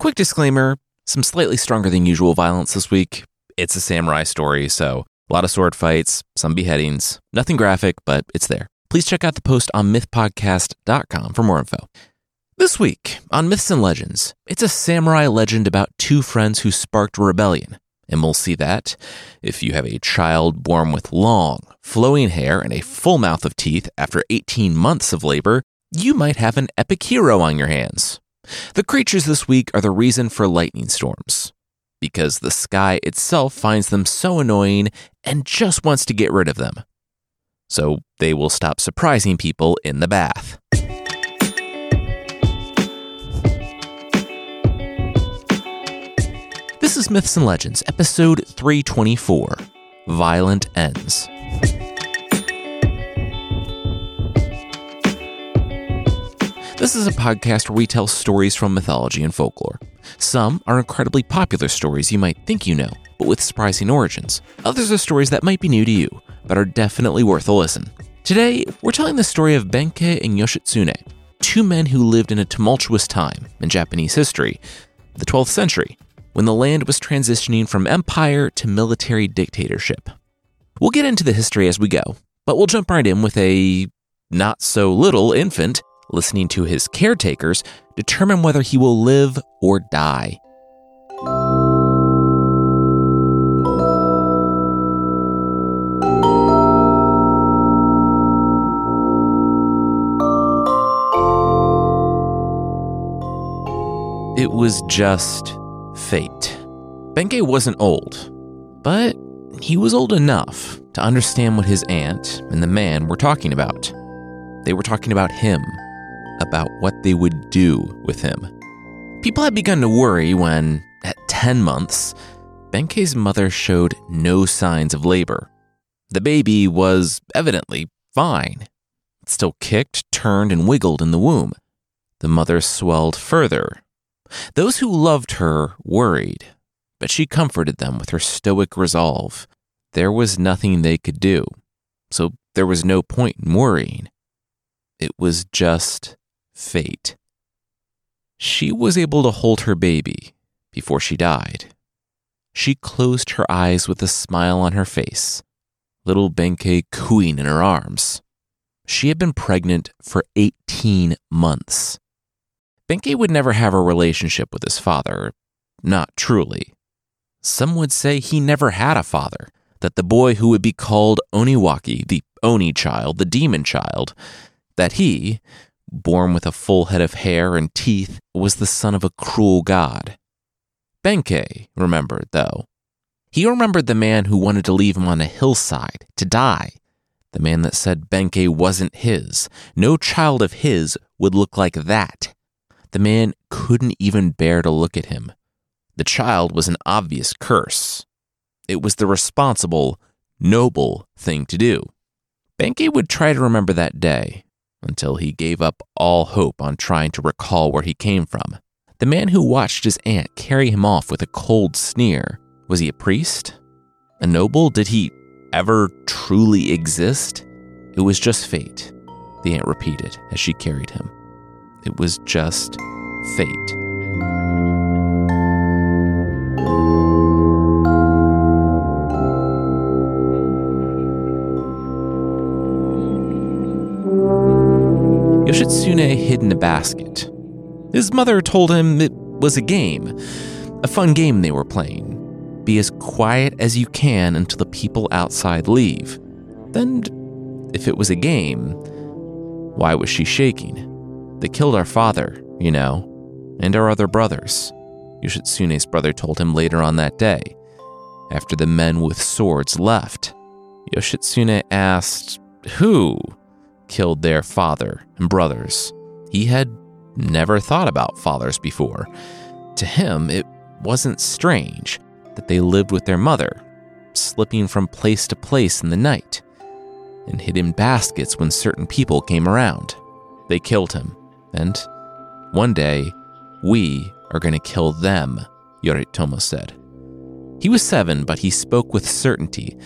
Quick disclaimer some slightly stronger than usual violence this week. It's a samurai story, so a lot of sword fights, some beheadings. Nothing graphic, but it's there. Please check out the post on mythpodcast.com for more info. This week on Myths and Legends, it's a samurai legend about two friends who sparked rebellion. And we'll see that if you have a child born with long, flowing hair and a full mouth of teeth after 18 months of labor, you might have an epic hero on your hands. The creatures this week are the reason for lightning storms, because the sky itself finds them so annoying and just wants to get rid of them. So they will stop surprising people in the bath. This is Myths and Legends, episode 324 Violent Ends. This is a podcast where we tell stories from mythology and folklore. Some are incredibly popular stories you might think you know, but with surprising origins. Others are stories that might be new to you, but are definitely worth a listen. Today, we're telling the story of Benkei and Yoshitsune, two men who lived in a tumultuous time in Japanese history, the 12th century, when the land was transitioning from empire to military dictatorship. We'll get into the history as we go, but we'll jump right in with a not so little infant listening to his caretakers determine whether he will live or die. It was just fate. Benkei wasn't old, but he was old enough to understand what his aunt and the man were talking about. They were talking about him about what they would do with him. People had begun to worry when, at 10 months, Benkei's mother showed no signs of labor. The baby was evidently fine. It still kicked, turned, and wiggled in the womb. The mother swelled further. Those who loved her worried, but she comforted them with her stoic resolve. There was nothing they could do, so there was no point in worrying. It was just fate. She was able to hold her baby before she died. She closed her eyes with a smile on her face, little Benkei cooing in her arms. She had been pregnant for 18 months. Benkei would never have a relationship with his father, not truly. Some would say he never had a father, that the boy who would be called Oniwaki, the Oni child, the demon child, that he, born with a full head of hair and teeth, was the son of a cruel god. Benkei remembered, though. He remembered the man who wanted to leave him on a hillside to die. The man that said Benkei wasn't his. No child of his would look like that. The man couldn't even bear to look at him. The child was an obvious curse. It was the responsible, noble thing to do. Benkei would try to remember that day, until he gave up all hope on trying to recall where he came from. The man who watched his aunt carry him off with a cold sneer was he a priest? A noble? Did he ever truly exist? It was just fate, the aunt repeated as she carried him. It was just fate. Yoshitsune hid in a basket. His mother told him it was a game, a fun game they were playing. Be as quiet as you can until the people outside leave. Then, if it was a game, why was she shaking? They killed our father, you know, and our other brothers. Yoshitsune's brother told him later on that day, after the men with swords left. Yoshitsune asked, Who? Killed their father and brothers. He had never thought about fathers before. To him, it wasn't strange that they lived with their mother, slipping from place to place in the night, and hid in baskets when certain people came around. They killed him, and one day, we are going to kill them, Yoritomo said. He was seven, but he spoke with certainty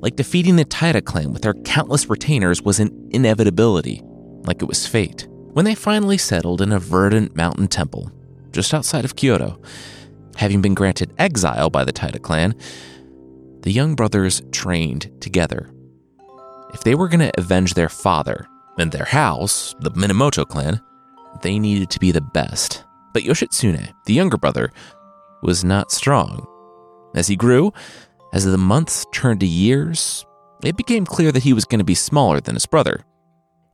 like defeating the Taira clan with their countless retainers was an inevitability, like it was fate. When they finally settled in a verdant mountain temple, just outside of Kyoto. Having been granted exile by the Taira clan, the young brothers trained together. If they were going to avenge their father and their house, the Minamoto clan, they needed to be the best. But Yoshitsune, the younger brother, was not strong. As he grew, as the months turned to years, it became clear that he was going to be smaller than his brother.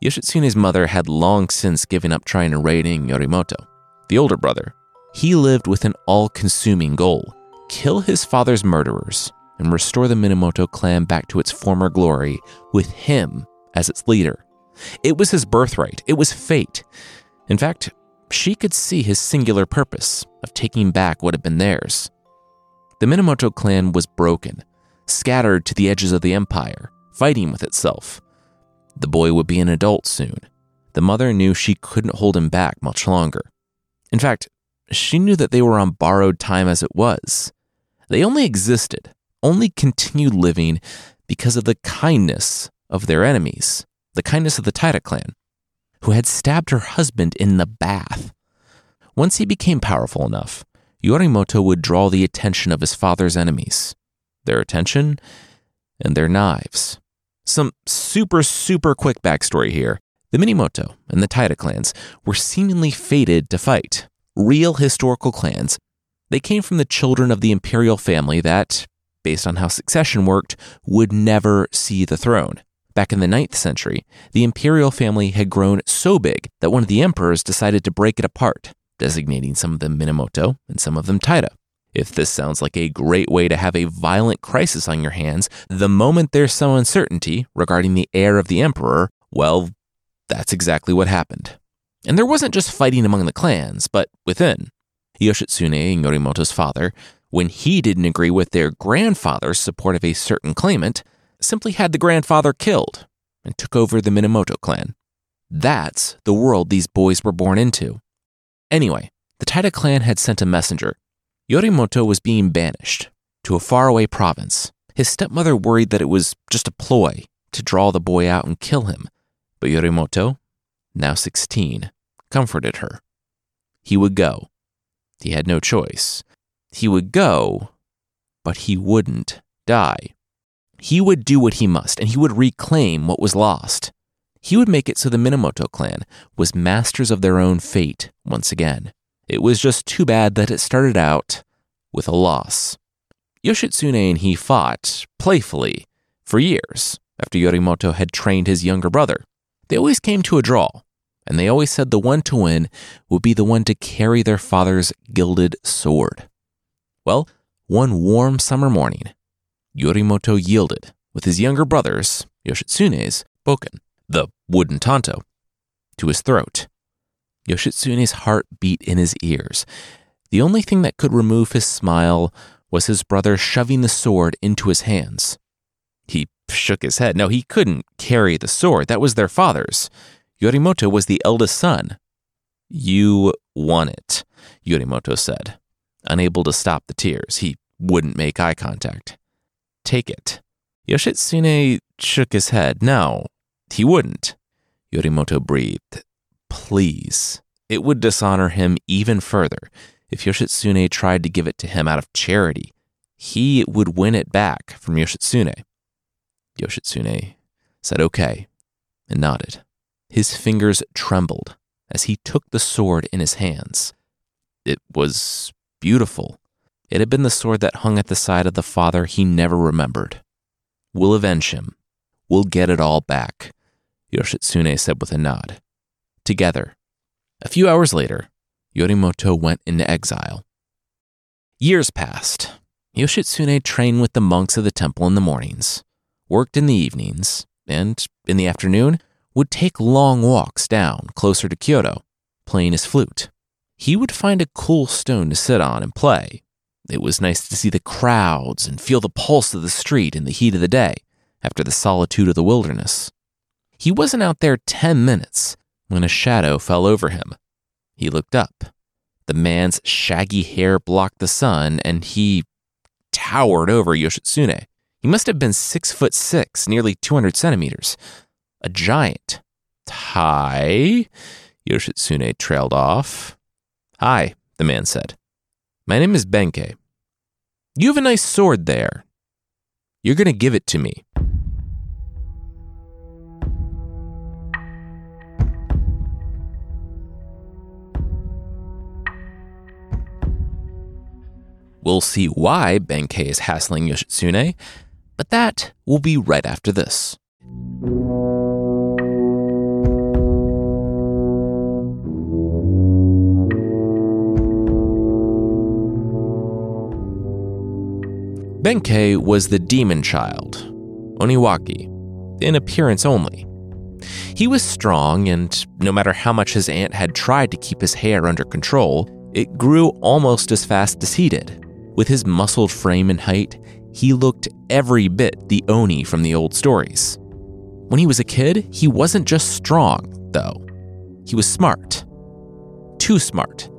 Yoshitsune's mother had long since given up trying to raiding Yorimoto, the older brother. He lived with an all consuming goal kill his father's murderers and restore the Minamoto clan back to its former glory with him as its leader. It was his birthright, it was fate. In fact, she could see his singular purpose of taking back what had been theirs. The Minamoto clan was broken, scattered to the edges of the empire, fighting with itself. The boy would be an adult soon. The mother knew she couldn't hold him back much longer. In fact, she knew that they were on borrowed time as it was. They only existed, only continued living because of the kindness of their enemies, the kindness of the Taira clan, who had stabbed her husband in the bath. Once he became powerful enough, Yorimoto would draw the attention of his father's enemies, their attention, and their knives. Some super, super quick backstory here. The Minamoto and the Taira clans were seemingly fated to fight. Real historical clans. They came from the children of the imperial family that, based on how succession worked, would never see the throne. Back in the 9th century, the imperial family had grown so big that one of the emperors decided to break it apart, designating some of them Minamoto and some of them Taira. If this sounds like a great way to have a violent crisis on your hands, the moment there's some uncertainty regarding the heir of the emperor, well, that's exactly what happened. And there wasn't just fighting among the clans, but within. Yoshitsune, Yorimoto's father, when he didn't agree with their grandfather's support of a certain claimant, simply had the grandfather killed and took over the Minamoto clan. That's the world these boys were born into. Anyway, the Taira clan had sent a messenger Yorimoto was being banished to a faraway province. His stepmother worried that it was just a ploy to draw the boy out and kill him, but Yorimoto, now 16, comforted her. He would go. He had no choice. He would go, but he wouldn't die. He would do what he must, and he would reclaim what was lost. He would make it so the Minamoto clan was masters of their own fate once again. It was just too bad that it started out with a loss. Yoshitsune and he fought, playfully, for years after Yorimoto had trained his younger brother. They always came to a draw, and they always said the one to win would be the one to carry their father's gilded sword. Well, one warm summer morning, Yorimoto yielded with his younger brother's, Yoshitsune's, bokken, the wooden tanto, to his throat. Yoshitsune's heart beat in his ears. The only thing that could remove his smile was his brother shoving the sword into his hands. He shook his head. No, he couldn't carry the sword. That was their father's. Yorimoto was the eldest son. You won it, Yorimoto said. Unable to stop the tears, he wouldn't make eye contact. Take it. Yoshitsune shook his head. No, he wouldn't. Yorimoto breathed. Please. It would dishonor him even further if Yoshitsune tried to give it to him out of charity. He would win it back from Yoshitsune. Yoshitsune said okay and nodded. His fingers trembled as he took the sword in his hands. It was beautiful. It had been the sword that hung at the side of the father he never remembered. We'll avenge him. We'll get it all back, Yoshitsune said with a nod together. A few hours later, Yorimoto went into exile. Years passed. Yoshitsune trained with the monks of the temple in the mornings, worked in the evenings, and in the afternoon would take long walks down closer to Kyoto, playing his flute. He would find a cool stone to sit on and play. It was nice to see the crowds and feel the pulse of the street in the heat of the day after the solitude of the wilderness. He wasn't out there 10 minutes when a shadow fell over him. He looked up. The man's shaggy hair blocked the sun, and he towered over Yoshitsune. He must have been six foot six, nearly 200 centimeters. A giant. Hi, Yoshitsune trailed off. Hi, the man said. My name is Benkei. You have a nice sword there. You're going to give it to me. We'll see why Benkei is hassling Yoshitsune, but that will be right after this. Benkei was the demon child, Oniwaki, in appearance only. He was strong, and no matter how much his aunt had tried to keep his hair under control, it grew almost as fast as he did. With his muscled frame and height, he looked every bit the Oni from the old stories. When he was a kid, he wasn't just strong, though. He was smart. Too smart.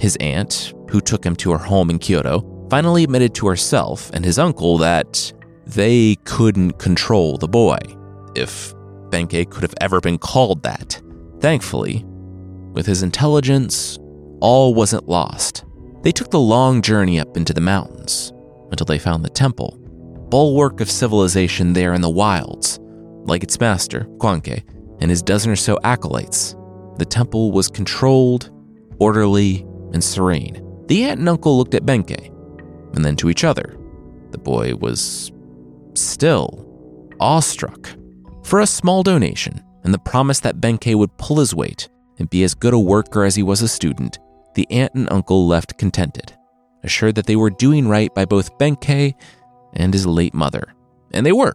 His aunt, who took him to her home in Kyoto, finally admitted to herself and his uncle that they couldn't control the boy, if Benkei could have ever been called that. Thankfully, with his intelligence, all wasn't lost. They took the long journey up into the mountains until they found the temple, bulwark of civilization there in the wilds. Like its master, Kwankei, and his dozen or so acolytes, the temple was controlled, orderly, and serene. The aunt and uncle looked at Benkei and then to each other. The boy was still awestruck. For a small donation and the promise that Benkei would pull his weight and be as good a worker as he was a student, the aunt and uncle left contented, assured that they were doing right by both Benkei and his late mother. And they were.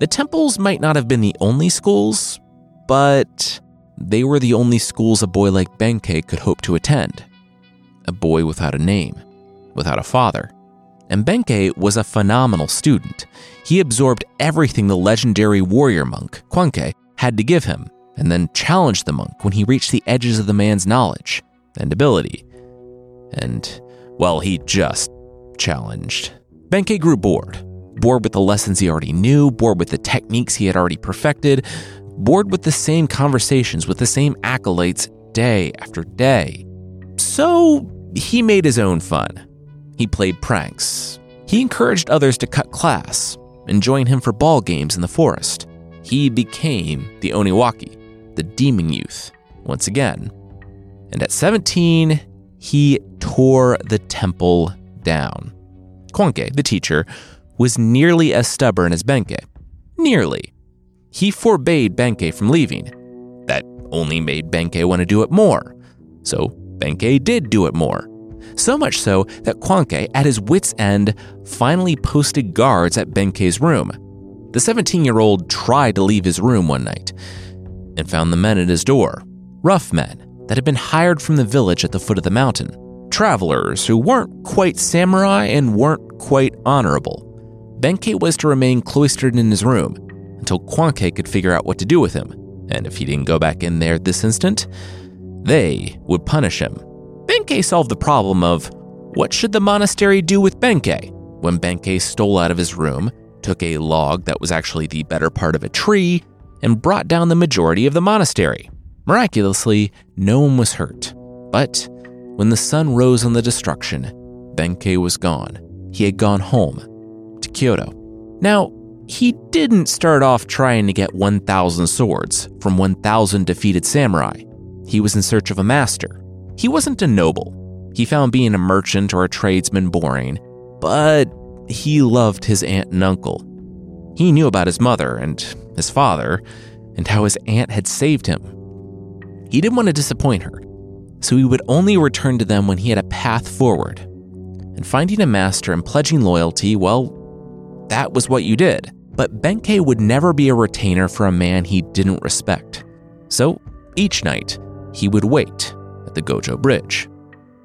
The temples might not have been the only schools, but they were the only schools a boy like Benkei could hope to attend. A boy without a name, without a father, and Benkei was a phenomenal student. He absorbed everything the legendary warrior monk, Kwankei, had to give him, and then challenged the monk when he reached the edges of the man's knowledge and ability. And, well, he just challenged. Benkei grew bored. Bored with the lessons he already knew, bored with the techniques he had already perfected, bored with the same conversations with the same acolytes day after day. So he made his own fun. He played pranks. He encouraged others to cut class and join him for ball games in the forest. He became the Oniwaki, the demon youth, once again. And at 17, he tore the temple down. Kwankei, the teacher, was nearly as stubborn as Benkei. Nearly. He forbade Benkei from leaving. That only made Benkei want to do it more. So Benkei did do it more. So much so that Kwankei, at his wits' end, finally posted guards at Benkei's room. The 17 year old tried to leave his room one night and found the men at his door rough men that had been hired from the village at the foot of the mountain, travelers who weren't quite samurai and weren't quite honorable. Benkei was to remain cloistered in his room until Kwankei could figure out what to do with him, and if he didn't go back in there this instant, they would punish him Benkei solved the problem of what should the monastery do with Benkei when Benkei stole out of his room, took a log that was actually the better part of a tree, and brought down the majority of the monastery. Miraculously, no one was hurt. But when the sun rose on the destruction, Benkei was gone. He had gone home to Kyoto. Now, he didn't start off trying to get 1,000 swords from 1,000 defeated samurai. He was in search of a master, he wasn't a noble. He found being a merchant or a tradesman boring, but he loved his aunt and uncle. He knew about his mother and his father and how his aunt had saved him. He didn't want to disappoint her, so he would only return to them when he had a path forward. And finding a master and pledging loyalty, well, that was what you did. But Benkei would never be a retainer for a man he didn't respect. So each night, he would wait at the Gojo Bridge.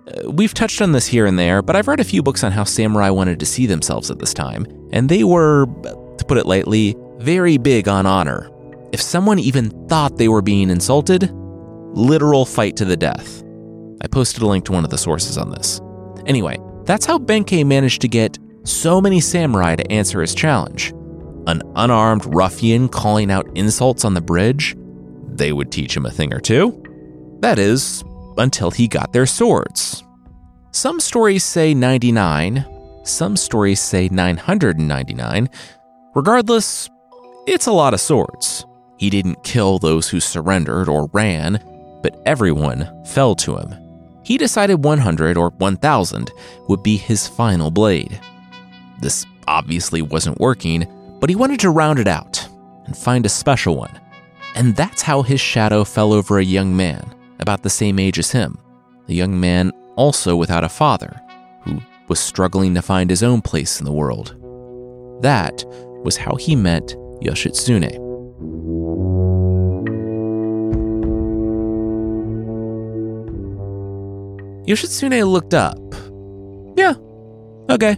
Uh, we've touched on this here and there, but I've read a few books on how samurai wanted to see themselves at this time, and they were, to put it lightly, very big on honor. If someone even thought they were being insulted, literal fight to the death. I posted a link to one of the sources on this. Anyway, that's how Benkei managed to get so many samurai to answer his challenge. An unarmed ruffian calling out insults on the bridge? They would teach him a thing or two. That is, until he got their swords. Some stories say 99, some stories say 999. Regardless, it's a lot of swords. He didn't kill those who surrendered or ran, but everyone fell to him. He decided 100 or 1000 would be his final blade. This obviously wasn't working, but he wanted to round it out and find a special one. And that's how his shadow fell over a young man, about the same age as him, a young man also without a father, who was struggling to find his own place in the world. That was how he met Yoshitsune. Yoshitsune looked up. Yeah, okay.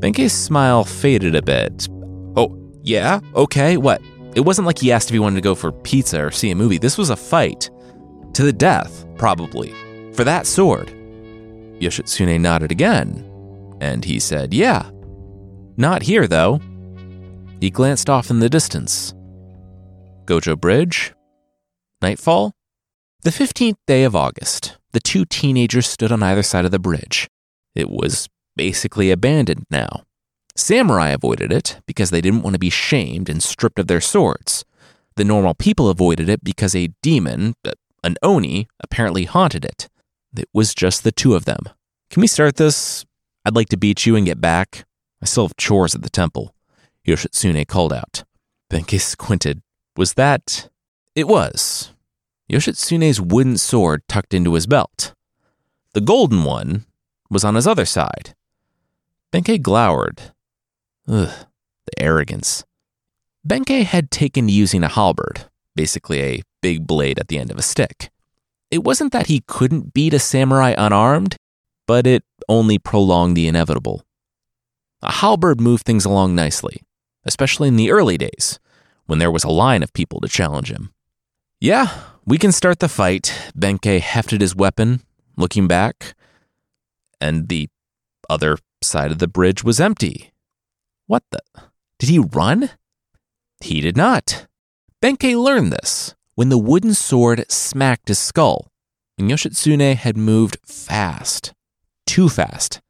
Benkei's smile faded a bit. Oh, yeah, okay, what? It wasn't like he asked if he wanted to go for pizza or see a movie. This was a fight. To the death, probably. For that sword. Yoshitsune nodded again, and he said, Yeah. Not here, though. He glanced off in the distance. Gojo Bridge? Nightfall? The 15th day of August, the two teenagers stood on either side of the bridge. It was basically abandoned now. Samurai avoided it because they didn't want to be shamed and stripped of their swords. The normal people avoided it because a demon, uh, an Oni, apparently haunted it. It was just the two of them. Can we start this? I'd like to beat you and get back. I still have chores at the temple. Yoshitsune called out. Benkei squinted. Was that? It was. Yoshitsune's wooden sword tucked into his belt. The golden one was on his other side. Benkei glowered. Ugh, the arrogance. Benkei had taken to using a halberd, basically a big blade at the end of a stick. It wasn't that he couldn't beat a samurai unarmed, but it only prolonged the inevitable. A halberd moved things along nicely, especially in the early days, when there was a line of people to challenge him. Yeah, we can start the fight. Benkei hefted his weapon, looking back, and the other side of the bridge was empty. What the? Did he run? He did not. Benkei learned this when the wooden sword smacked his skull, and Yoshitsune had moved fast, too fast,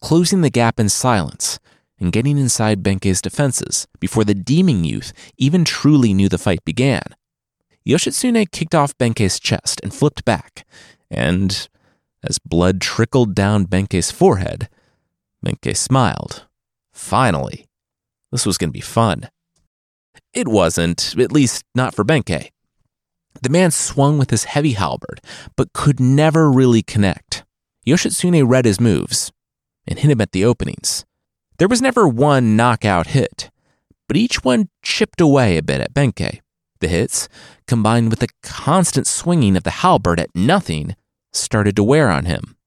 closing the gap in silence and getting inside Benkei's defenses before the deeming youth even truly knew the fight began. Yoshitsune kicked off Benkei's chest and flipped back, and as blood trickled down Benkei's forehead, Benkei smiled. Finally. This was going to be fun. It wasn't, at least not for Benkei. The man swung with his heavy halberd, but could never really connect. Yoshitsune read his moves and hit him at the openings. There was never one knockout hit, but each one chipped away a bit at Benkei. The hits, combined with the constant swinging of the halberd at nothing, started to wear on him.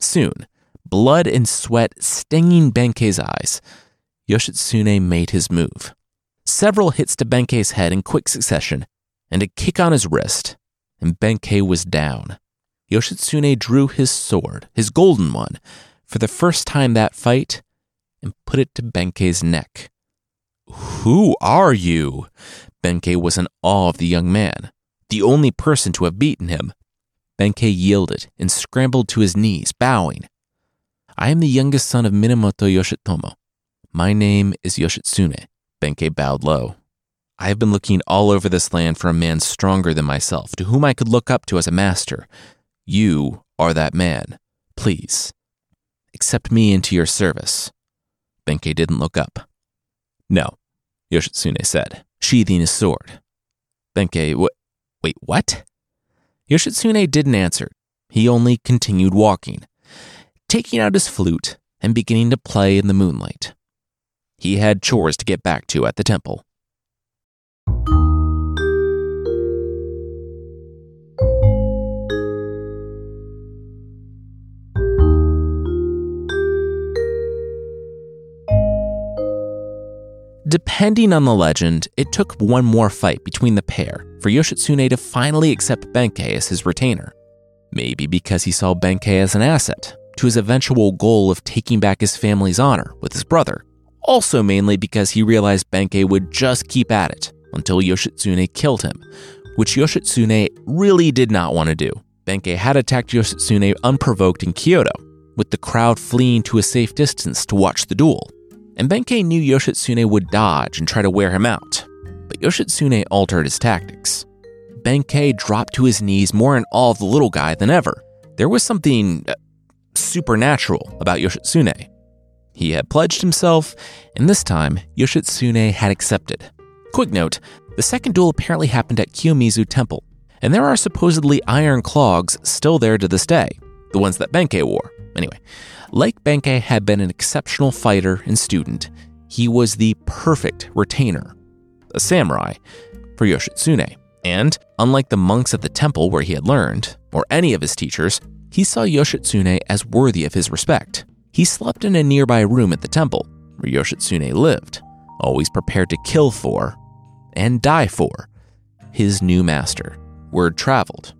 Soon, blood and sweat stinging Benkei's eyes, Yoshitsune made his move. Several hits to Benkei's head in quick succession, and a kick on his wrist, and Benkei was down. Yoshitsune drew his sword, his golden one, for the first time that fight, and put it to Benkei's neck. Who are you? Benkei was in awe of the young man, the only person to have beaten him. Benkei yielded and scrambled to his knees, bowing. I am the youngest son of Minamoto Yoshitomo. My name is Yoshitsune. Benkei bowed low. I have been looking all over this land for a man stronger than myself, to whom I could look up to as a master. You are that man. Please, accept me into your service. Benkei didn't look up. No, Yoshitsune said, sheathing his sword. Benkei, wh- wait, what? Yoshitsune didn't answer. He only continued walking, taking out his flute and beginning to play in the moonlight. He had chores to get back to at the temple. Depending on the legend, it took one more fight between the pair for Yoshitsune to finally accept Benkei as his retainer. Maybe because he saw Benkei as an asset to his eventual goal of taking back his family's honor with his brother. Also, mainly because he realized Benkei would just keep at it until Yoshitsune killed him, which Yoshitsune really did not want to do. Benkei had attacked Yoshitsune unprovoked in Kyoto, with the crowd fleeing to a safe distance to watch the duel. And Benkei knew Yoshitsune would dodge and try to wear him out. But Yoshitsune altered his tactics. Benkei dropped to his knees more in awe of the little guy than ever. There was something uh, supernatural about Yoshitsune. He had pledged himself, and this time Yoshitsune had accepted. Quick note the second duel apparently happened at Kiyomizu Temple, and there are supposedly iron clogs still there to this day, the ones that Benkei wore. Anyway, like Benkei had been an exceptional fighter and student, he was the perfect retainer, a samurai, for Yoshitsune. And unlike the monks at the temple where he had learned, or any of his teachers, he saw Yoshitsune as worthy of his respect. He slept in a nearby room at the temple, where Yoshitsune lived, always prepared to kill for and die for his new master. Word traveled.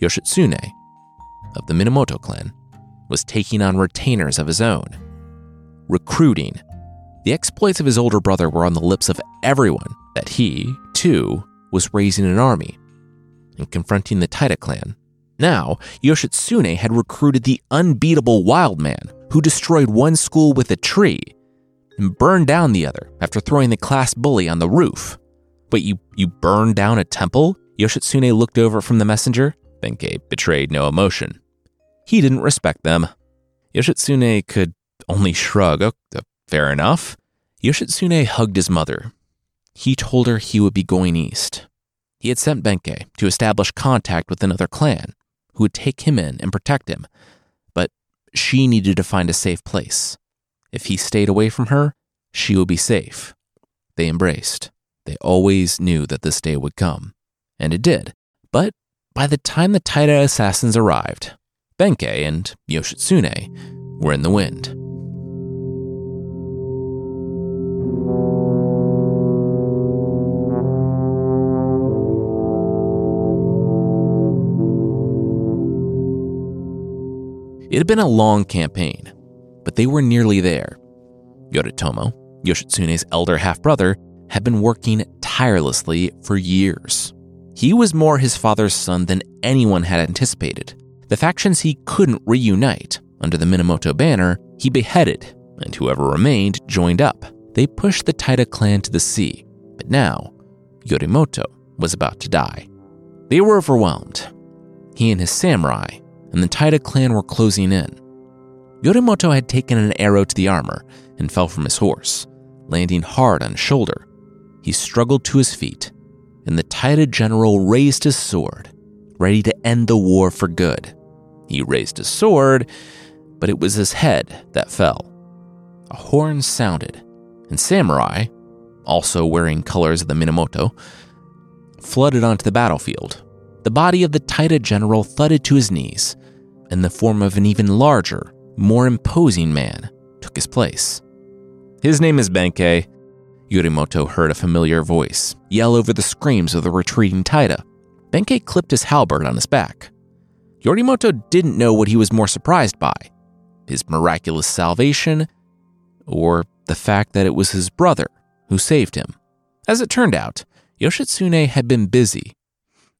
Yoshitsune, of the Minamoto clan, was taking on retainers of his own. Recruiting. The exploits of his older brother were on the lips of everyone that he, too, was raising an army and confronting the Taira clan. Now, Yoshitsune had recruited the unbeatable Wild Man, who destroyed one school with a tree and burned down the other after throwing the class bully on the roof. But you, you burned down a temple? Yoshitsune looked over from the messenger. Benkei betrayed no emotion. He didn't respect them. Yoshitsune could only shrug. Oh, fair enough. Yoshitsune hugged his mother. He told her he would be going east. He had sent Benkei to establish contact with another clan who would take him in and protect him, but she needed to find a safe place. If he stayed away from her, she would be safe. They embraced. They always knew that this day would come, and it did. But by the time the Taira assassins arrived, Benkei and Yoshitsune were in the wind. It had been a long campaign, but they were nearly there. Yoritomo, Yoshitsune's elder half brother, had been working tirelessly for years. He was more his father's son than anyone had anticipated. The factions he couldn't reunite under the Minamoto banner, he beheaded, and whoever remained joined up. They pushed the Taira clan to the sea, but now Yorimoto was about to die. They were overwhelmed. He and his samurai and the Taira clan were closing in. Yorimoto had taken an arrow to the armor and fell from his horse, landing hard on his shoulder. He struggled to his feet, and the Taira general raised his sword, ready to end the war for good. He raised his sword, but it was his head that fell. A horn sounded, and samurai, also wearing colors of the Minamoto, flooded onto the battlefield. The body of the Taira general thudded to his knees, and the form of an even larger, more imposing man took his place. His name is Benkei, Yoritomo heard a familiar voice yell over the screams of the retreating Taira. Benkei clipped his halberd on his back. Yoritomo didn't know what he was more surprised by his miraculous salvation or the fact that it was his brother who saved him. As it turned out, Yoshitsune had been busy.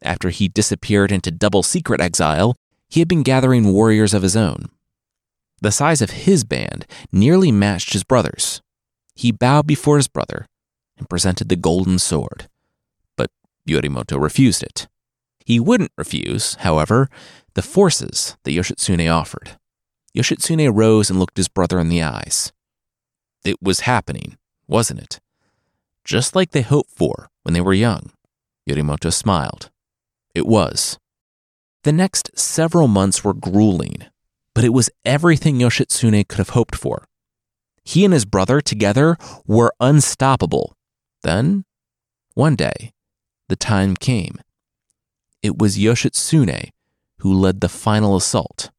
After he disappeared into double secret exile, he had been gathering warriors of his own. The size of his band nearly matched his brother's, he bowed before his brother and presented the golden sword. But Yoritomo refused it. He wouldn't refuse, however, the forces that Yoshitsune offered. Yoshitsune rose and looked his brother in the eyes. It was happening, wasn't it? Just like they hoped for when they were young. Yorimoto smiled. It was. The next several months were grueling, but it was everything Yoshitsune could have hoped for. He and his brother together were unstoppable. Then, one day, the time came. It was Yoshitsune who led the final assault.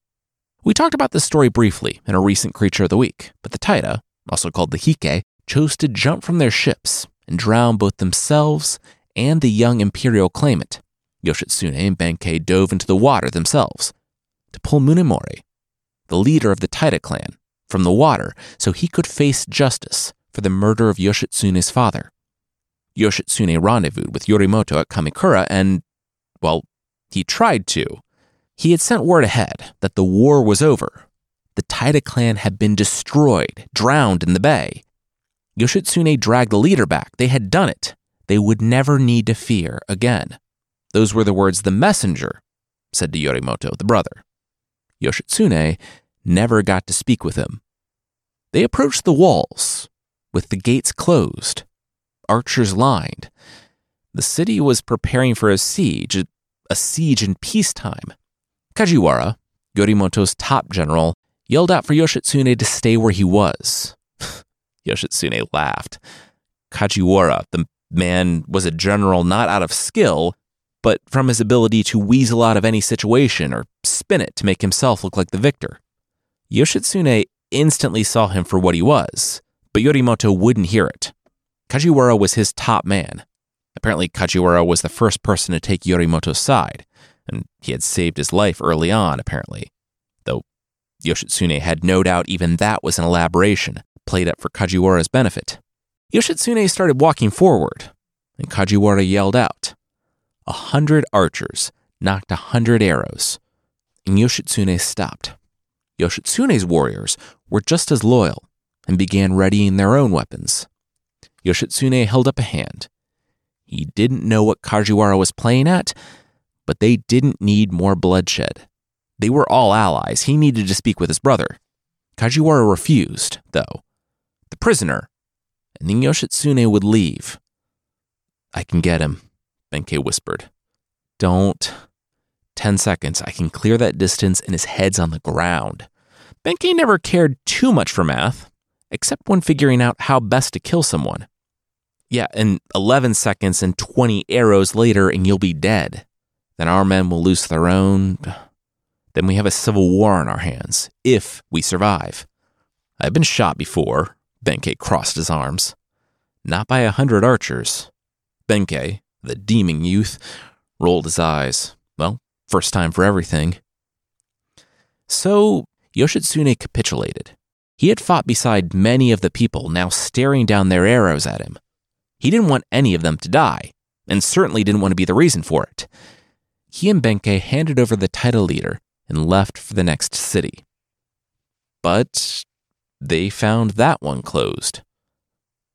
We talked about this story briefly in a recent Creature of the Week, but the Taira, also called the Heike, chose to jump from their ships and drown both themselves and the young imperial claimant. Yoshitsune and Benkei dove into the water themselves to pull Munemori, the leader of the Taira clan, from the water so he could face justice for the murder of Yoshitsune's father. Yoshitsune rendezvoused with Yorimoto at Kamakura and, well, he tried to. He had sent word ahead that the war was over, the Taira clan had been destroyed, drowned in the bay. Yoshitsune dragged the leader back. They had done it. They would never need to fear again. Those were the words the messenger said to Yorimoto, the brother. Yoshitsune never got to speak with him. They approached the walls, with the gates closed, archers lined. The city was preparing for a siege, a siege in peacetime. Kajiwara, Yorimoto's top general, yelled out for Yoshitsune to stay where he was. Yoshitsune laughed. Kajiwara, the man, was a general not out of skill, but from his ability to weasel out of any situation or spin it to make himself look like the victor. Yoshitsune instantly saw him for what he was, but Yorimoto wouldn't hear it. Kajiwara was his top man. Apparently, Kajiwara was the first person to take Yorimoto's side, and he had saved his life early on, apparently. Though Yoshitsune had no doubt even that was an elaboration, played up for Kajiwara's benefit. Yoshitsune started walking forward, and Kajiwara yelled out. A hundred archers knocked a hundred arrows, and Yoshitsune stopped. Yoshitsune's warriors were just as loyal and began readying their own weapons. Yoshitsune held up a hand. He didn't know what Kajiwara was playing at, but they didn't need more bloodshed. They were all allies. He needed to speak with his brother. Kajiwara refused, though. The prisoner. And then Yoshitsune would leave. I can get him, Benkei whispered. Don't. Ten seconds. I can clear that distance and his head's on the ground. Benkei never cared too much for math, except when figuring out how best to kill someone. Yeah, and 11 seconds and 20 arrows later, and you'll be dead. Then our men will lose their own. Then we have a civil war on our hands, if we survive. I've been shot before. Benkei crossed his arms. Not by a hundred archers. Benkei, the deeming youth rolled his eyes. Well, first time for everything. So Yoshitsune capitulated. He had fought beside many of the people now staring down their arrows at him. He didn't want any of them to die, and certainly didn't want to be the reason for it. He and Benkei handed over the Taira leader and left for the next city. But they found that one closed.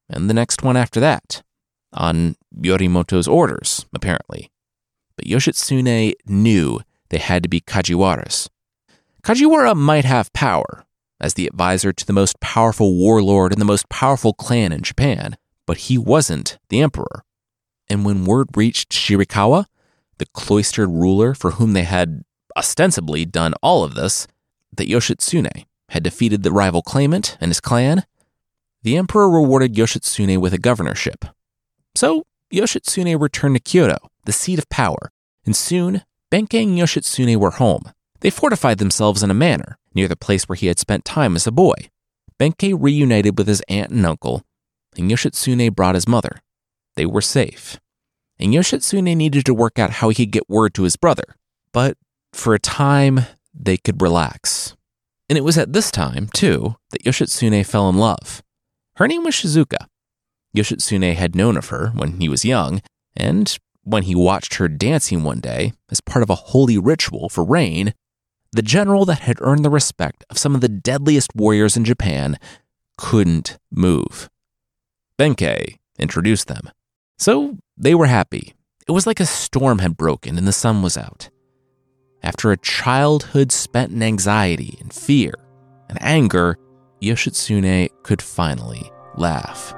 And the next one after that on Yorimoto's orders, apparently. But Yoshitsune knew they had to be Kajiwara's. Kajiwara might have power, as the advisor to the most powerful warlord and the most powerful clan in Japan, but he wasn't the emperor. And when word reached Shirakawa, the cloistered ruler for whom they had ostensibly done all of this, that Yoshitsune had defeated the rival claimant and his clan, the emperor rewarded Yoshitsune with a governorship, so Yoshitsune returned to Kyoto, the seat of power, and soon Benkei and Yoshitsune were home. They fortified themselves in a manor near the place where he had spent time as a boy. Benkei reunited with his aunt and uncle, and Yoshitsune brought his mother. They were safe. And Yoshitsune needed to work out how he could get word to his brother. But for a time, they could relax. And it was at this time, too, that Yoshitsune fell in love. Her name was Shizuka, Yoshitsune had known of her when he was young, and when he watched her dancing one day as part of a holy ritual for rain, the general that had earned the respect of some of the deadliest warriors in Japan couldn't move. Benkei introduced them. So they were happy. It was like a storm had broken and the sun was out. After a childhood spent in anxiety and fear and anger, Yoshitsune could finally laugh.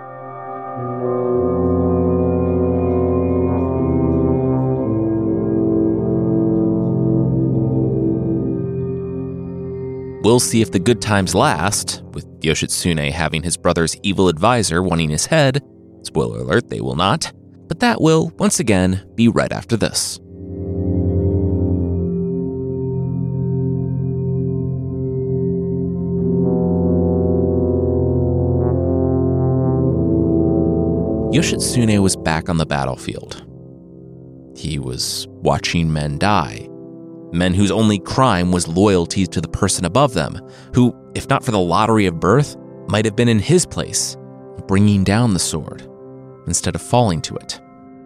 We'll see if the good times last, with Yoshitsune having his brother's evil advisor wanting his head. Spoiler alert, they will not. But that will, once again, be right after this. Yoshitsune was back on the battlefield. He was watching men die. Men whose only crime was loyalty to the person above them, who, if not for the lottery of birth, might have been in his place, bringing down the sword instead of falling to it.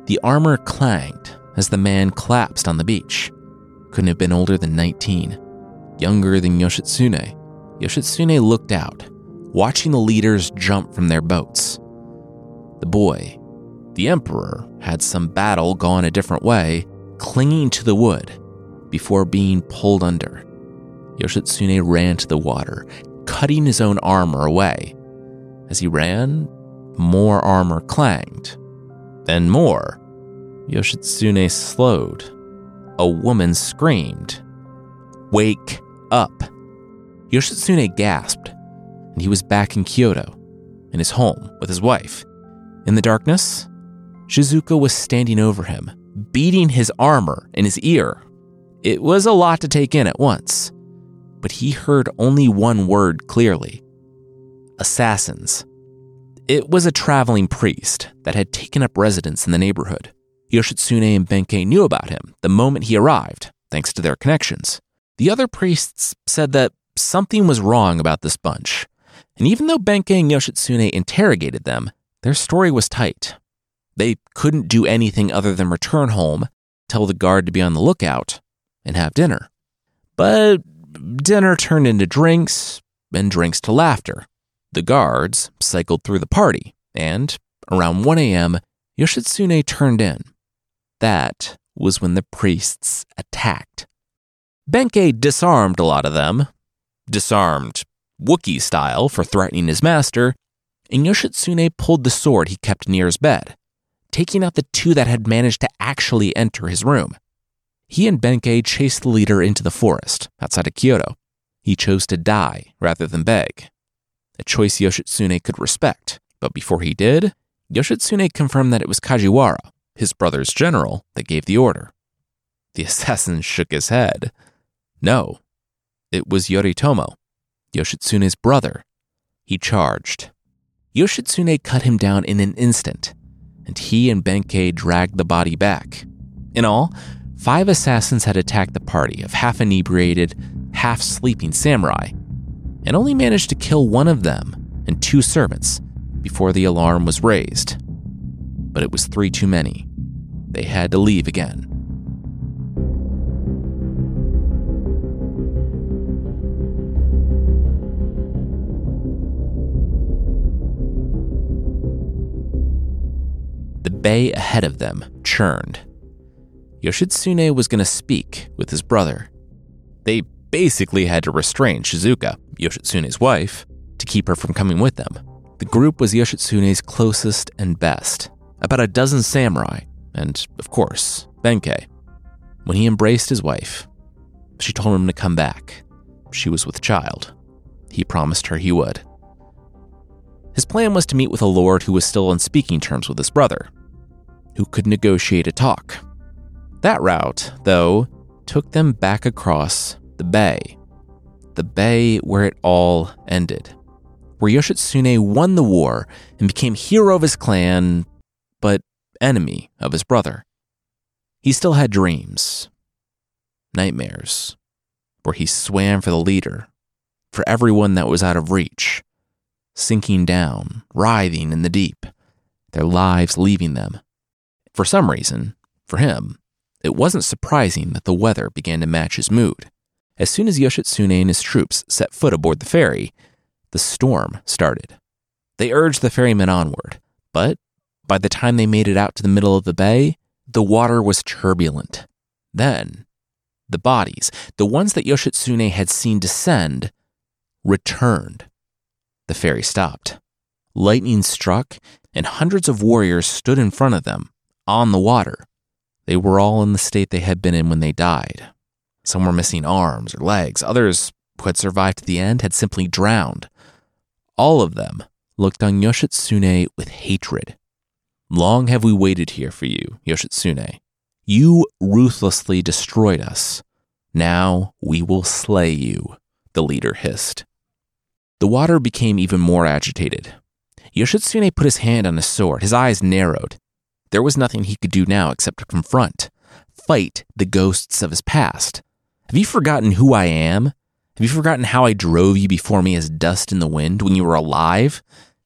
The armor clanged as the man collapsed on the beach. Couldn't have been older than 19, younger than Yoshitsune, Yoshitsune looked out, watching the leaders jump from their boats. The boy, the Emperor, had some battle gone a different way, clinging to the wood before being pulled under. Yoshitsune ran to the water, cutting his own armor away. As he ran, more armor clanged. Then more. Yoshitsune slowed. A woman screamed, Wake up! Yoshitsune gasped, and he was back in Kyoto, in his home with his wife. In the darkness, Shizuka was standing over him, beating his armor in his ear. It was a lot to take in at once, but he heard only one word clearly assassins. It was a traveling priest that had taken up residence in the neighborhood. Yoshitsune and Benkei knew about him the moment he arrived, thanks to their connections. The other priests said that something was wrong about this bunch, and even though Benkei and Yoshitsune interrogated them, their story was tight. They couldn't do anything other than return home, tell the guard to be on the lookout, and have dinner. But dinner turned into drinks, and drinks to laughter. The guards cycled through the party, and around 1 a.m., Yoshitsune turned in. That was when the priests attacked. Benkei disarmed a lot of them, disarmed Wookiee style for threatening his master, and Yoshitsune pulled the sword he kept near his bed, taking out the two that had managed to actually enter his room. He and Benkei chased the leader into the forest outside of Kyoto. He chose to die rather than beg, a choice Yoshitsune could respect. But before he did, Yoshitsune confirmed that it was Kajiwara, his brother's general, that gave the order. The assassin shook his head. No, it was Yoritomo, Yoshitsune's brother. He charged. Yoshitsune cut him down in an instant, and he and Benkei dragged the body back. In all, five assassins had attacked the party of half inebriated, half sleeping samurai, and only managed to kill one of them and two servants before the alarm was raised. But it was three too many. They had to leave again. The bay ahead of them churned. Yoshitsune was going to speak with his brother. They basically had to restrain Shizuka, Yoshitsune's wife, to keep her from coming with them. The group was Yoshitsune's closest and best, about a dozen samurai, and, of course, Benkei. When he embraced his wife, she told him to come back. She was with child. He promised her he would. His plan was to meet with a lord who was still on speaking terms with his brother, who could negotiate a talk. That route, though, took them back across the bay. The bay where it all ended where Yoshitsune won the war and became hero of his clan, but enemy of his brother. He still had dreams, nightmares, where he swam for the leader, for everyone that was out of reach, sinking down, writhing in the deep, their lives leaving them. For some reason, for him, it wasn't surprising that the weather began to match his mood. As soon as Yoshitsune and his troops set foot aboard the ferry, the storm started. They urged the ferrymen onward, but by the time they made it out to the middle of the bay, the water was turbulent. Then, the bodies, the ones that Yoshitsune had seen descend, returned. The ferry stopped. Lightning struck, and hundreds of warriors stood in front of them, on the water. They were all in the state they had been in when they died. Some were missing arms or legs, others who had survived to the end had simply drowned. All of them looked on Yoshitsune with hatred. Long have we waited here for you, Yoshitsune. You ruthlessly destroyed us. Now we will slay you, the leader hissed. The water became even more agitated. Yoshitsune put his hand on his sword, his eyes narrowed. There was nothing he could do now except to confront, fight the ghosts of his past. Have you forgotten who I am? Have you forgotten how I drove you before me as dust in the wind when you were alive?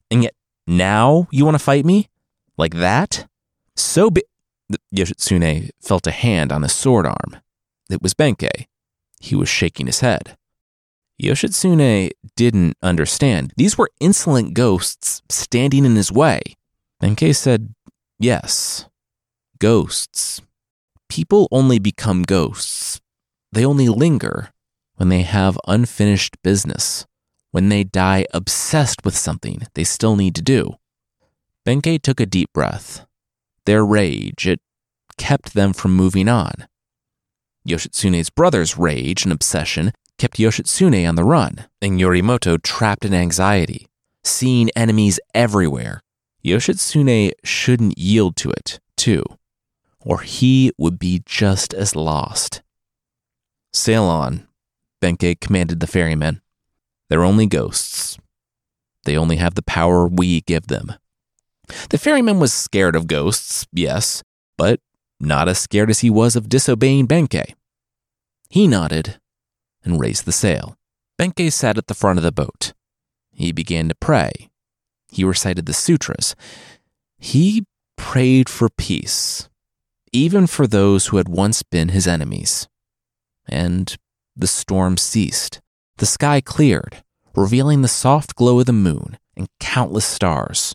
And yet now you want to fight me? Like that? So big. Yoshitsune felt a hand on his sword arm. It was Benkei. He was shaking his head. Yoshitsune didn't understand. These were insolent ghosts standing in his way. Benkei said, Yes, ghosts. People only become ghosts. They only linger when they have unfinished business, when they die obsessed with something they still need to do. Benkei took a deep breath. Their rage, it kept them from moving on. Yoshitsune's brother's rage and obsession kept Yoshitsune on the run, and Yorimoto trapped in anxiety, seeing enemies everywhere. Yoshitsune shouldn't yield to it, too, or he would be just as lost. Sail on, Benkei commanded the ferryman. They're only ghosts. They only have the power we give them. The ferryman was scared of ghosts, yes, but not as scared as he was of disobeying Benkei. He nodded and raised the sail. Benkei sat at the front of the boat. He began to pray. He recited the sutras. He prayed for peace, even for those who had once been his enemies. And the storm ceased. The sky cleared, revealing the soft glow of the moon and countless stars.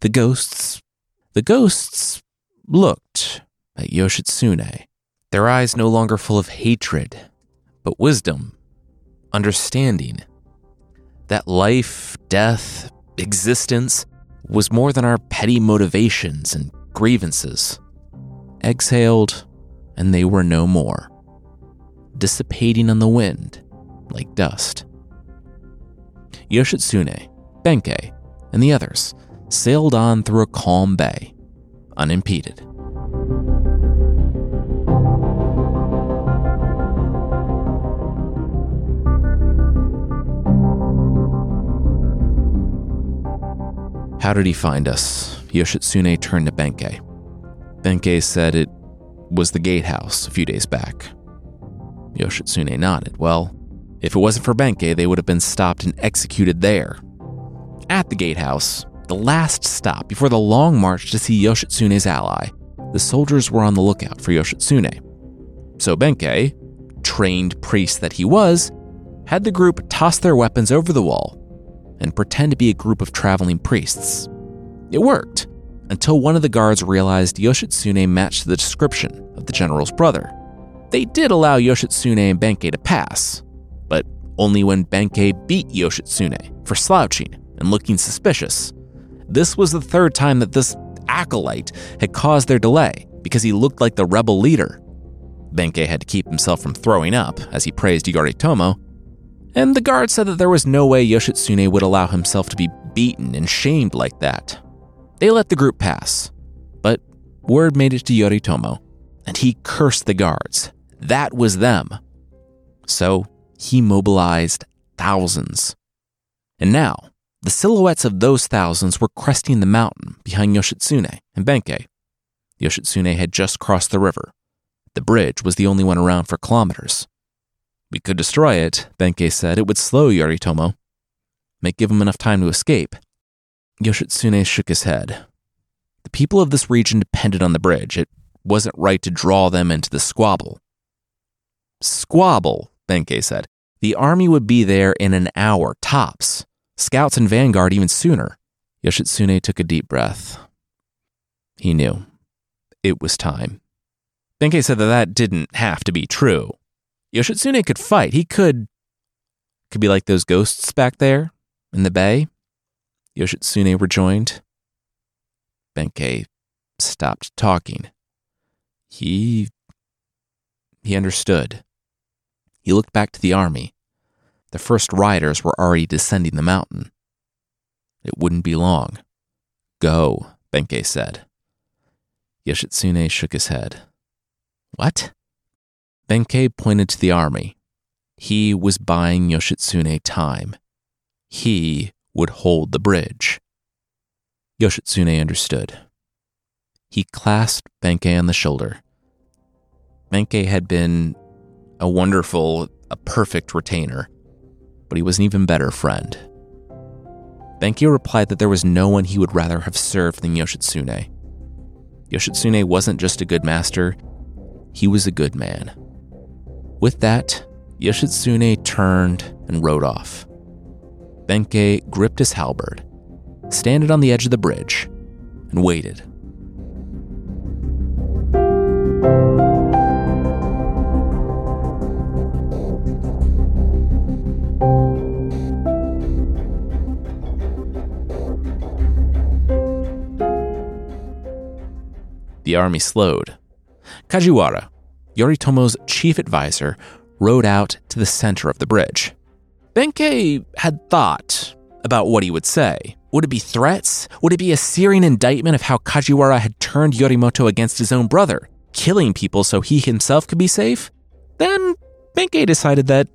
The ghosts, the ghosts looked at Yoshitsune, their eyes no longer full of hatred, but wisdom, understanding. That life, death, existence was more than our petty motivations and grievances. Exhaled, and they were no more, dissipating on the wind like dust. Yoshitsune, Benkei, and the others sailed on through a calm bay, unimpeded. How did he find us? Yoshitsune turned to Benkei. Benkei said it was the gatehouse a few days back. Yoshitsune nodded. Well, if it wasn't for Benkei, they would have been stopped and executed there. At the gatehouse, the last stop before the long march to see Yoshitsune's ally, the soldiers were on the lookout for Yoshitsune. So Benkei, trained priest that he was, had the group toss their weapons over the wall and pretend to be a group of traveling priests. It worked, until one of the guards realized Yoshitsune matched the description of the general's brother. They did allow Yoshitsune and Benkei to pass, but only when Benkei beat Yoshitsune for slouching and looking suspicious. This was the third time that this acolyte had caused their delay because he looked like the rebel leader. Benkei had to keep himself from throwing up as he praised Yoritomo and the guard said that there was no way Yoshitsune would allow himself to be beaten and shamed like that. They let the group pass, but word made it to Yoritomo, and he cursed the guards. That was them. So he mobilized thousands. And now, the silhouettes of those thousands were cresting the mountain behind Yoshitsune and Benkei. Yoshitsune had just crossed the river. The bridge was the only one around for kilometers. We could destroy it, Benkei said. It would slow Yoritomo. Might give him enough time to escape. Yoshitsune shook his head. The people of this region depended on the bridge. It wasn't right to draw them into the squabble. Squabble, Benkei said. The army would be there in an hour, tops. Scouts and vanguard even sooner. Yoshitsune took a deep breath. He knew. It was time. Benkei said that that didn't have to be true. Yoshitsune could fight. He could could be like those ghosts back there in the bay. Yoshitsune rejoined. Benkei stopped talking. He he understood. He looked back to the army. The first riders were already descending the mountain. It wouldn't be long. Go, Benkei said. Yoshitsune shook his head. What? Benkei pointed to the army. He was buying Yoshitsune time. He would hold the bridge. Yoshitsune understood. He clasped Benkei on the shoulder. Benkei had been a wonderful, a perfect retainer, but he was an even better friend. Benkei replied that there was no one he would rather have served than Yoshitsune. Yoshitsune wasn't just a good master, he was a good man. With that, Yoshitsune turned and rode off. Benkei gripped his halberd, standed on the edge of the bridge, and waited. The army slowed. Kajiwara, Yoritomo's chief advisor, rode out to the center of the bridge. Benkei had thought about what he would say. Would it be threats? Would it be a searing indictment of how Kajiwara had turned Yoritomo against his own brother, killing people so he himself could be safe? Then Benkei decided that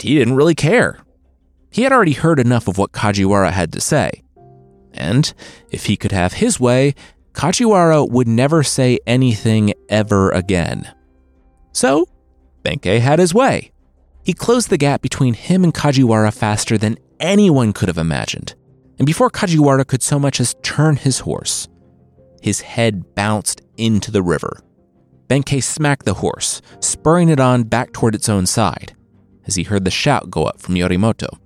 he didn't really care. He had already heard enough of what Kajiwara had to say. And if he could have his way, Kajiwara would never say anything ever again. So, Benkei had his way. He closed the gap between him and Kajiwara faster than anyone could have imagined. And before Kajiwara could so much as turn his horse, his head bounced into the river. Benkei smacked the horse, spurring it on back toward its own side, as he heard the shout go up from Yorimoto.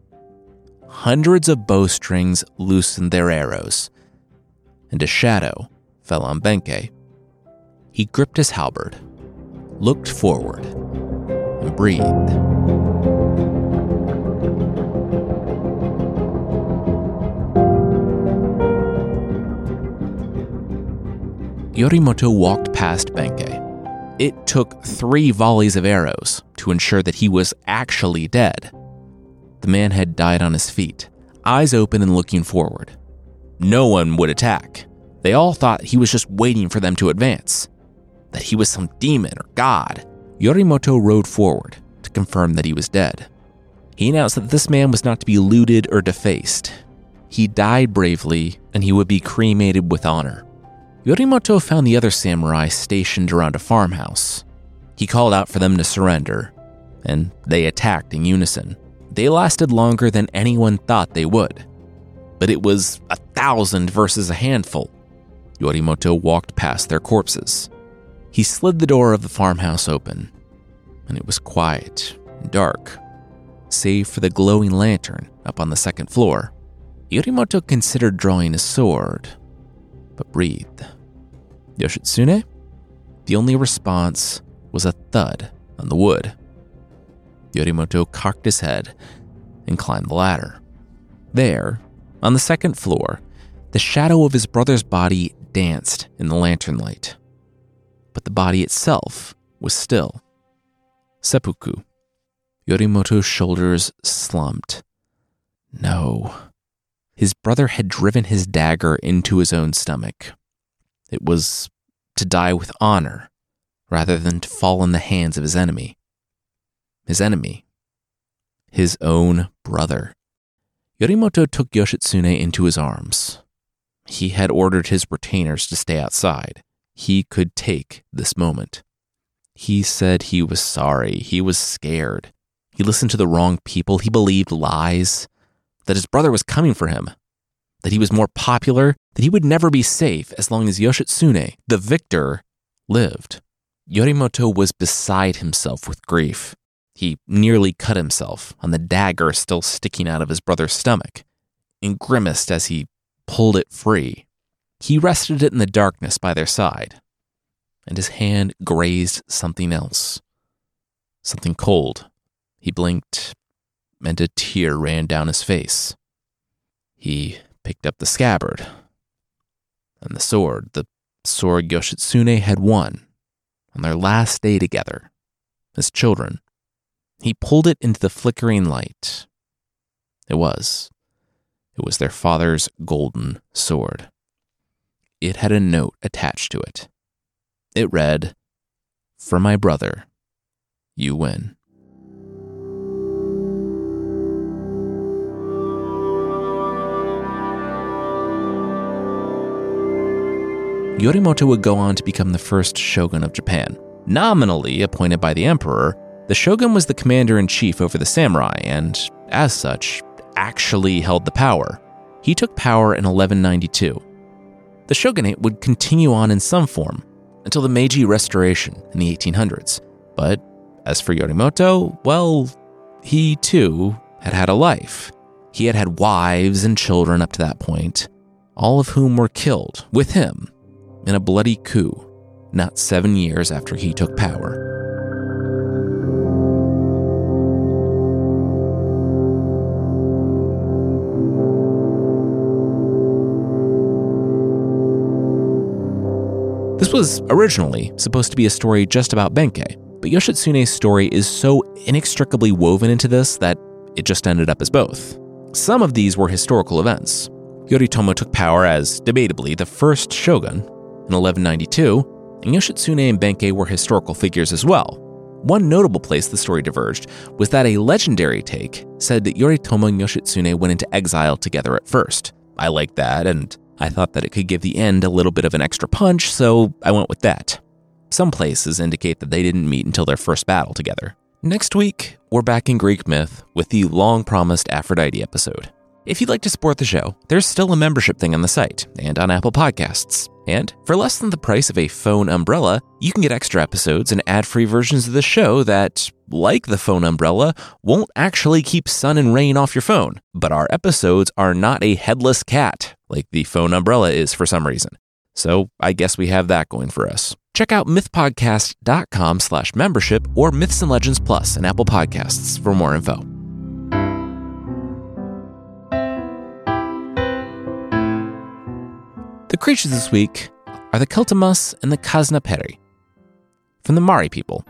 Hundreds of bowstrings loosened their arrows, and a shadow fell on Benkei. He gripped his halberd, looked forward, and breathed. Yorimoto walked past Benkei. It took three volleys of arrows to ensure that he was actually dead. The man had died on his feet, eyes open and looking forward. No one would attack. They all thought he was just waiting for them to advance, that he was some demon or god. Yorimoto rode forward to confirm that he was dead. He announced that this man was not to be looted or defaced. He died bravely, and he would be cremated with honor. Yorimoto found the other samurai stationed around a farmhouse. He called out for them to surrender, and they attacked in unison. They lasted longer than anyone thought they would. But it was a thousand versus a handful. Yoritomo walked past their corpses. He slid the door of the farmhouse open, and it was quiet and dark, save for the glowing lantern up on the second floor. Yoritomo considered drawing a sword, but breathed. Yoshitsune? The only response was a thud on the wood. Yoritomo cocked his head and climbed the ladder. There, on the second floor, the shadow of his brother's body danced in the lantern light. But the body itself was still. Seppuku. Yorimoto's shoulders slumped. No. His brother had driven his dagger into his own stomach. It was to die with honor rather than to fall in the hands of his enemy. His enemy. His own brother. Yorimoto took Yoshitsune into his arms. He had ordered his retainers to stay outside. He could take this moment. He said he was sorry. He was scared. He listened to the wrong people. He believed lies. That his brother was coming for him that he was more popular, that he would never be safe as long as Yoshitsune, the victor, lived. Yoritomo was beside himself with grief. He nearly cut himself on the dagger still sticking out of his brother's stomach, and grimaced as he pulled it free. He rested it in the darkness by their side, and his hand grazed something else. Something cold. He blinked, and a tear ran down his face. He picked up the scabbard and the sword, the sword Yoshitsune had won on their last day together as children. He pulled it into the flickering light. It was. It was their father's golden sword. It had a note attached to it. It read, For my brother, you win. Yoritomo would go on to become the first shogun of Japan. Nominally appointed by the emperor, the shogun was the commander in chief over the samurai and, as such, actually held the power. He took power in 1192. The shogunate would continue on in some form until the Meiji Restoration in the 1800s, but As for Yorimoto, well, he too had had a life. He had had wives and children up to that point, all of whom were killed with him in a bloody coup not seven years after he took power. This was originally supposed to be a story just about Benkei, but Yoshitsune's story is so inextricably woven into this that it just ended up as both. Some of these were historical events. Yoritomo took power as, debatably, the first shogun in 1192, and Yoshitsune and Benkei were historical figures as well. One notable place the story diverged was that a legendary take said that Yoritomo and Yoshitsune went into exile together at first. I like that, and I thought that it could give the end a little bit of an extra punch, so I went with that. Some places indicate that they didn't meet until their first battle together. Next week, we're back in Greek myth with the long promised Aphrodite episode. If you'd like to support the show, there's still a membership thing on the site and on Apple Podcasts. And for less than the price of a phone umbrella, you can get extra episodes and ad free versions of the show that, like the phone umbrella, won't actually keep sun and rain off your phone. But our episodes are not a headless cat like the phone umbrella is for some reason. So I guess we have that going for us. Check out mythpodcast.com slash membership or Myths and Legends Plus and Apple Podcasts for more info. The creatures this week are the Keltémas and the Kazna Peri. From the Mari people,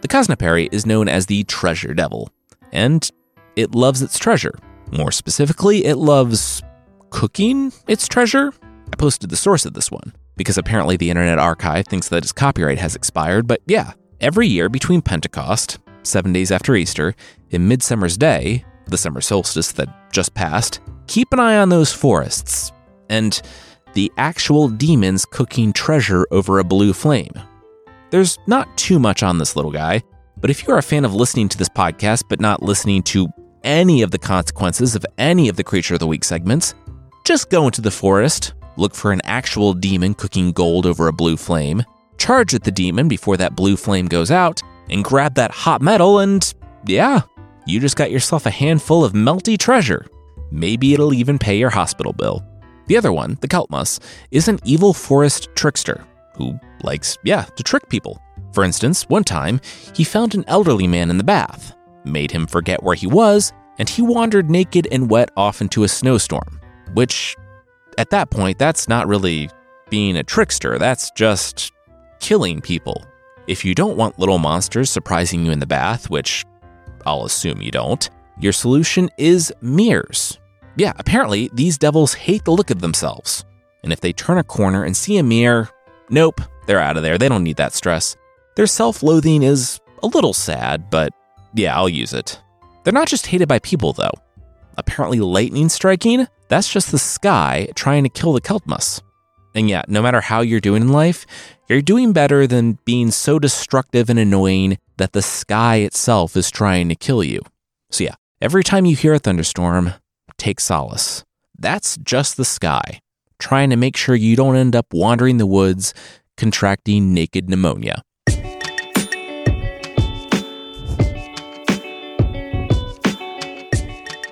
the Kazna Peri is known as the treasure devil, and it loves its treasure. More specifically, it loves cooking its treasure. I posted the source of this one because apparently the Internet Archive thinks that its copyright has expired, but yeah, every year between Pentecost, seven days after Easter, and Midsummer's Day, the summer solstice that just passed, keep an eye on those forests. And the actual demons cooking treasure over a blue flame. There's not too much on this little guy, but if you're a fan of listening to this podcast but not listening to any of the consequences of any of the Creature of the Week segments, just go into the forest, look for an actual demon cooking gold over a blue flame, charge at the demon before that blue flame goes out, and grab that hot metal, and yeah, you just got yourself a handful of melty treasure. Maybe it'll even pay your hospital bill. The other one, the Keltmas, is an evil forest trickster who likes, yeah, to trick people. For instance, one time, he found an elderly man in the bath, made him forget where he was, and he wandered naked and wet off into a snowstorm. Which, at that point, that's not really being a trickster, that's just killing people. If you don't want little monsters surprising you in the bath, which I'll assume you don't, your solution is mirrors. Yeah, apparently, these devils hate the look of themselves. And if they turn a corner and see a mirror, nope, they're out of there. They don't need that stress. Their self loathing is a little sad, but yeah, I'll use it. They're not just hated by people, though. Apparently, lightning striking, that's just the sky trying to kill the Keltmas. And yeah, no matter how you're doing in life, you're doing better than being so destructive and annoying that the sky itself is trying to kill you. So yeah, every time you hear a thunderstorm, take solace. That's just the sky, trying to make sure you don't end up wandering the woods, contracting naked pneumonia.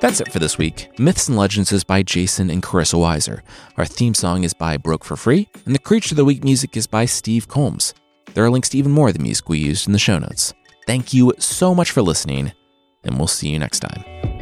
That's it for this week. Myths and Legends is by Jason and Carissa Weiser. Our theme song is by Broke for Free, and the Creature of the Week music is by Steve Combs. There are links to even more of the music we used in the show notes. Thank you so much for listening, and we'll see you next time.